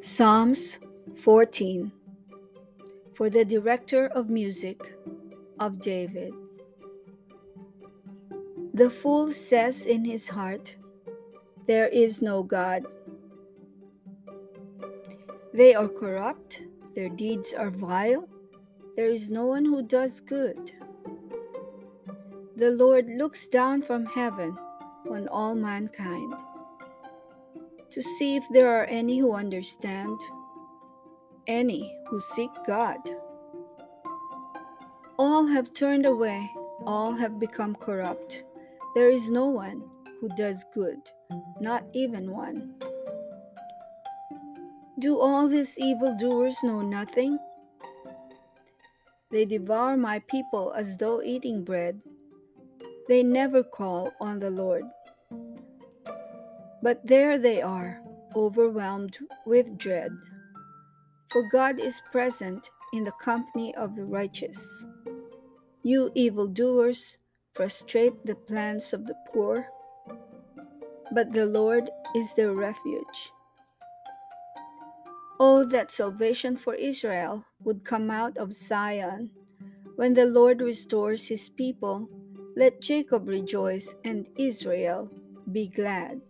Psalms 14 For the director of music of David. The fool says in his heart, There is no God. They are corrupt, their deeds are vile, there is no one who does good. The Lord looks down from heaven on all mankind to see if there are any who understand, any who seek God. All have turned away, all have become corrupt. There is no one who does good, not even one. Do all these evildoers know nothing? They devour my people as though eating bread. They never call on the Lord. But there they are, overwhelmed with dread. For God is present in the company of the righteous. You evildoers frustrate the plans of the poor, but the Lord is their refuge. Oh, that salvation for Israel would come out of Zion. When the Lord restores his people, let Jacob rejoice and Israel be glad.